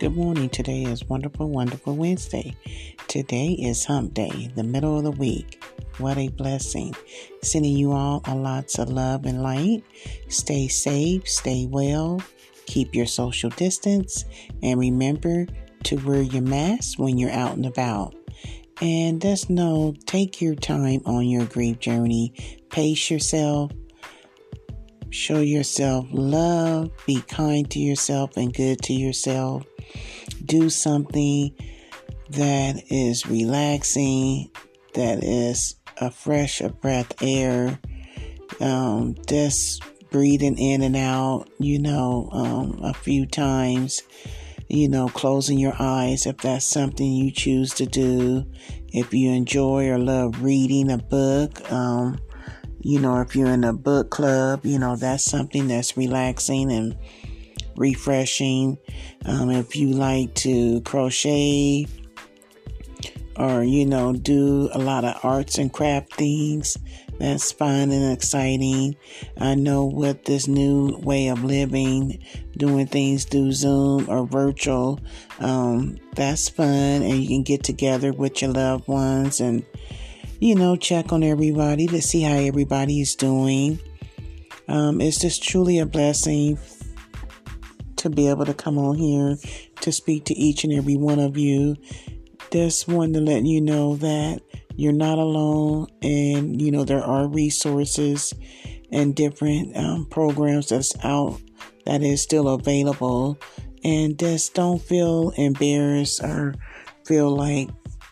Good morning. Today is Wonderful, Wonderful Wednesday. Today is Hump Day, the middle of the week. What a blessing. Sending you all a lots of love and light. Stay safe, stay well, keep your social distance, and remember to wear your mask when you're out and about. And just know, take your time on your grief journey. Pace yourself. Show yourself love. Be kind to yourself and good to yourself do something that is relaxing, that is a fresh a breath air, um, just breathing in and out, you know, um, a few times, you know, closing your eyes if that's something you choose to do. If you enjoy or love reading a book, um, you know, if you're in a book club, you know, that's something that's relaxing and refreshing. Um, if you like to crochet or, you know, do a lot of arts and craft things, that's fun and exciting. I know with this new way of living, doing things through Zoom or virtual, um, that's fun, and you can get together with your loved ones and, you know, check on everybody to see how everybody is doing. Um, it's just truly a blessing to be able to come on here to speak to each and every one of you. Just wanted to let you know that you're not alone, and you know there are resources and different um, programs that's out that is still available. And just don't feel embarrassed or feel like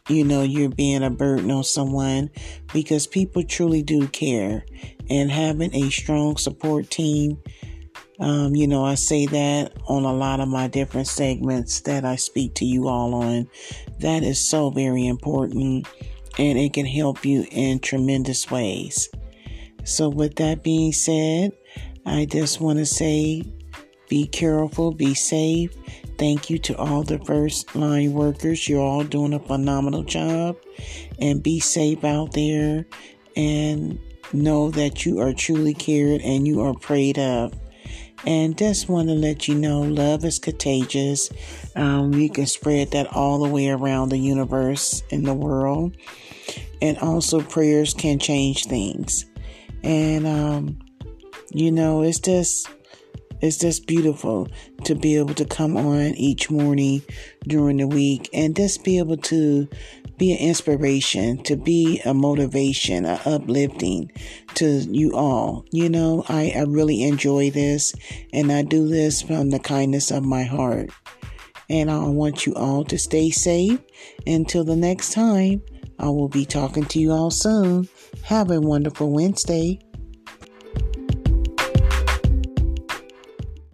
you know you're being a burden on someone because people truly do care and having a strong support team um, you know, I say that on a lot of my different segments that I speak to you all on. That is so very important and it can help you in tremendous ways. So, with that being said, I just want to say be careful, be safe. Thank you to all the first line workers. You're all doing a phenomenal job. And be safe out there and know that you are truly cared and you are prayed up. And just want to let you know love is contagious. Um, you can spread that all the way around the universe and the world. And also, prayers can change things. And, um, you know, it's just. It's just beautiful to be able to come on each morning during the week and just be able to be an inspiration, to be a motivation, a uplifting to you all. You know, I, I really enjoy this and I do this from the kindness of my heart. And I want you all to stay safe. Until the next time, I will be talking to you all soon. Have a wonderful Wednesday.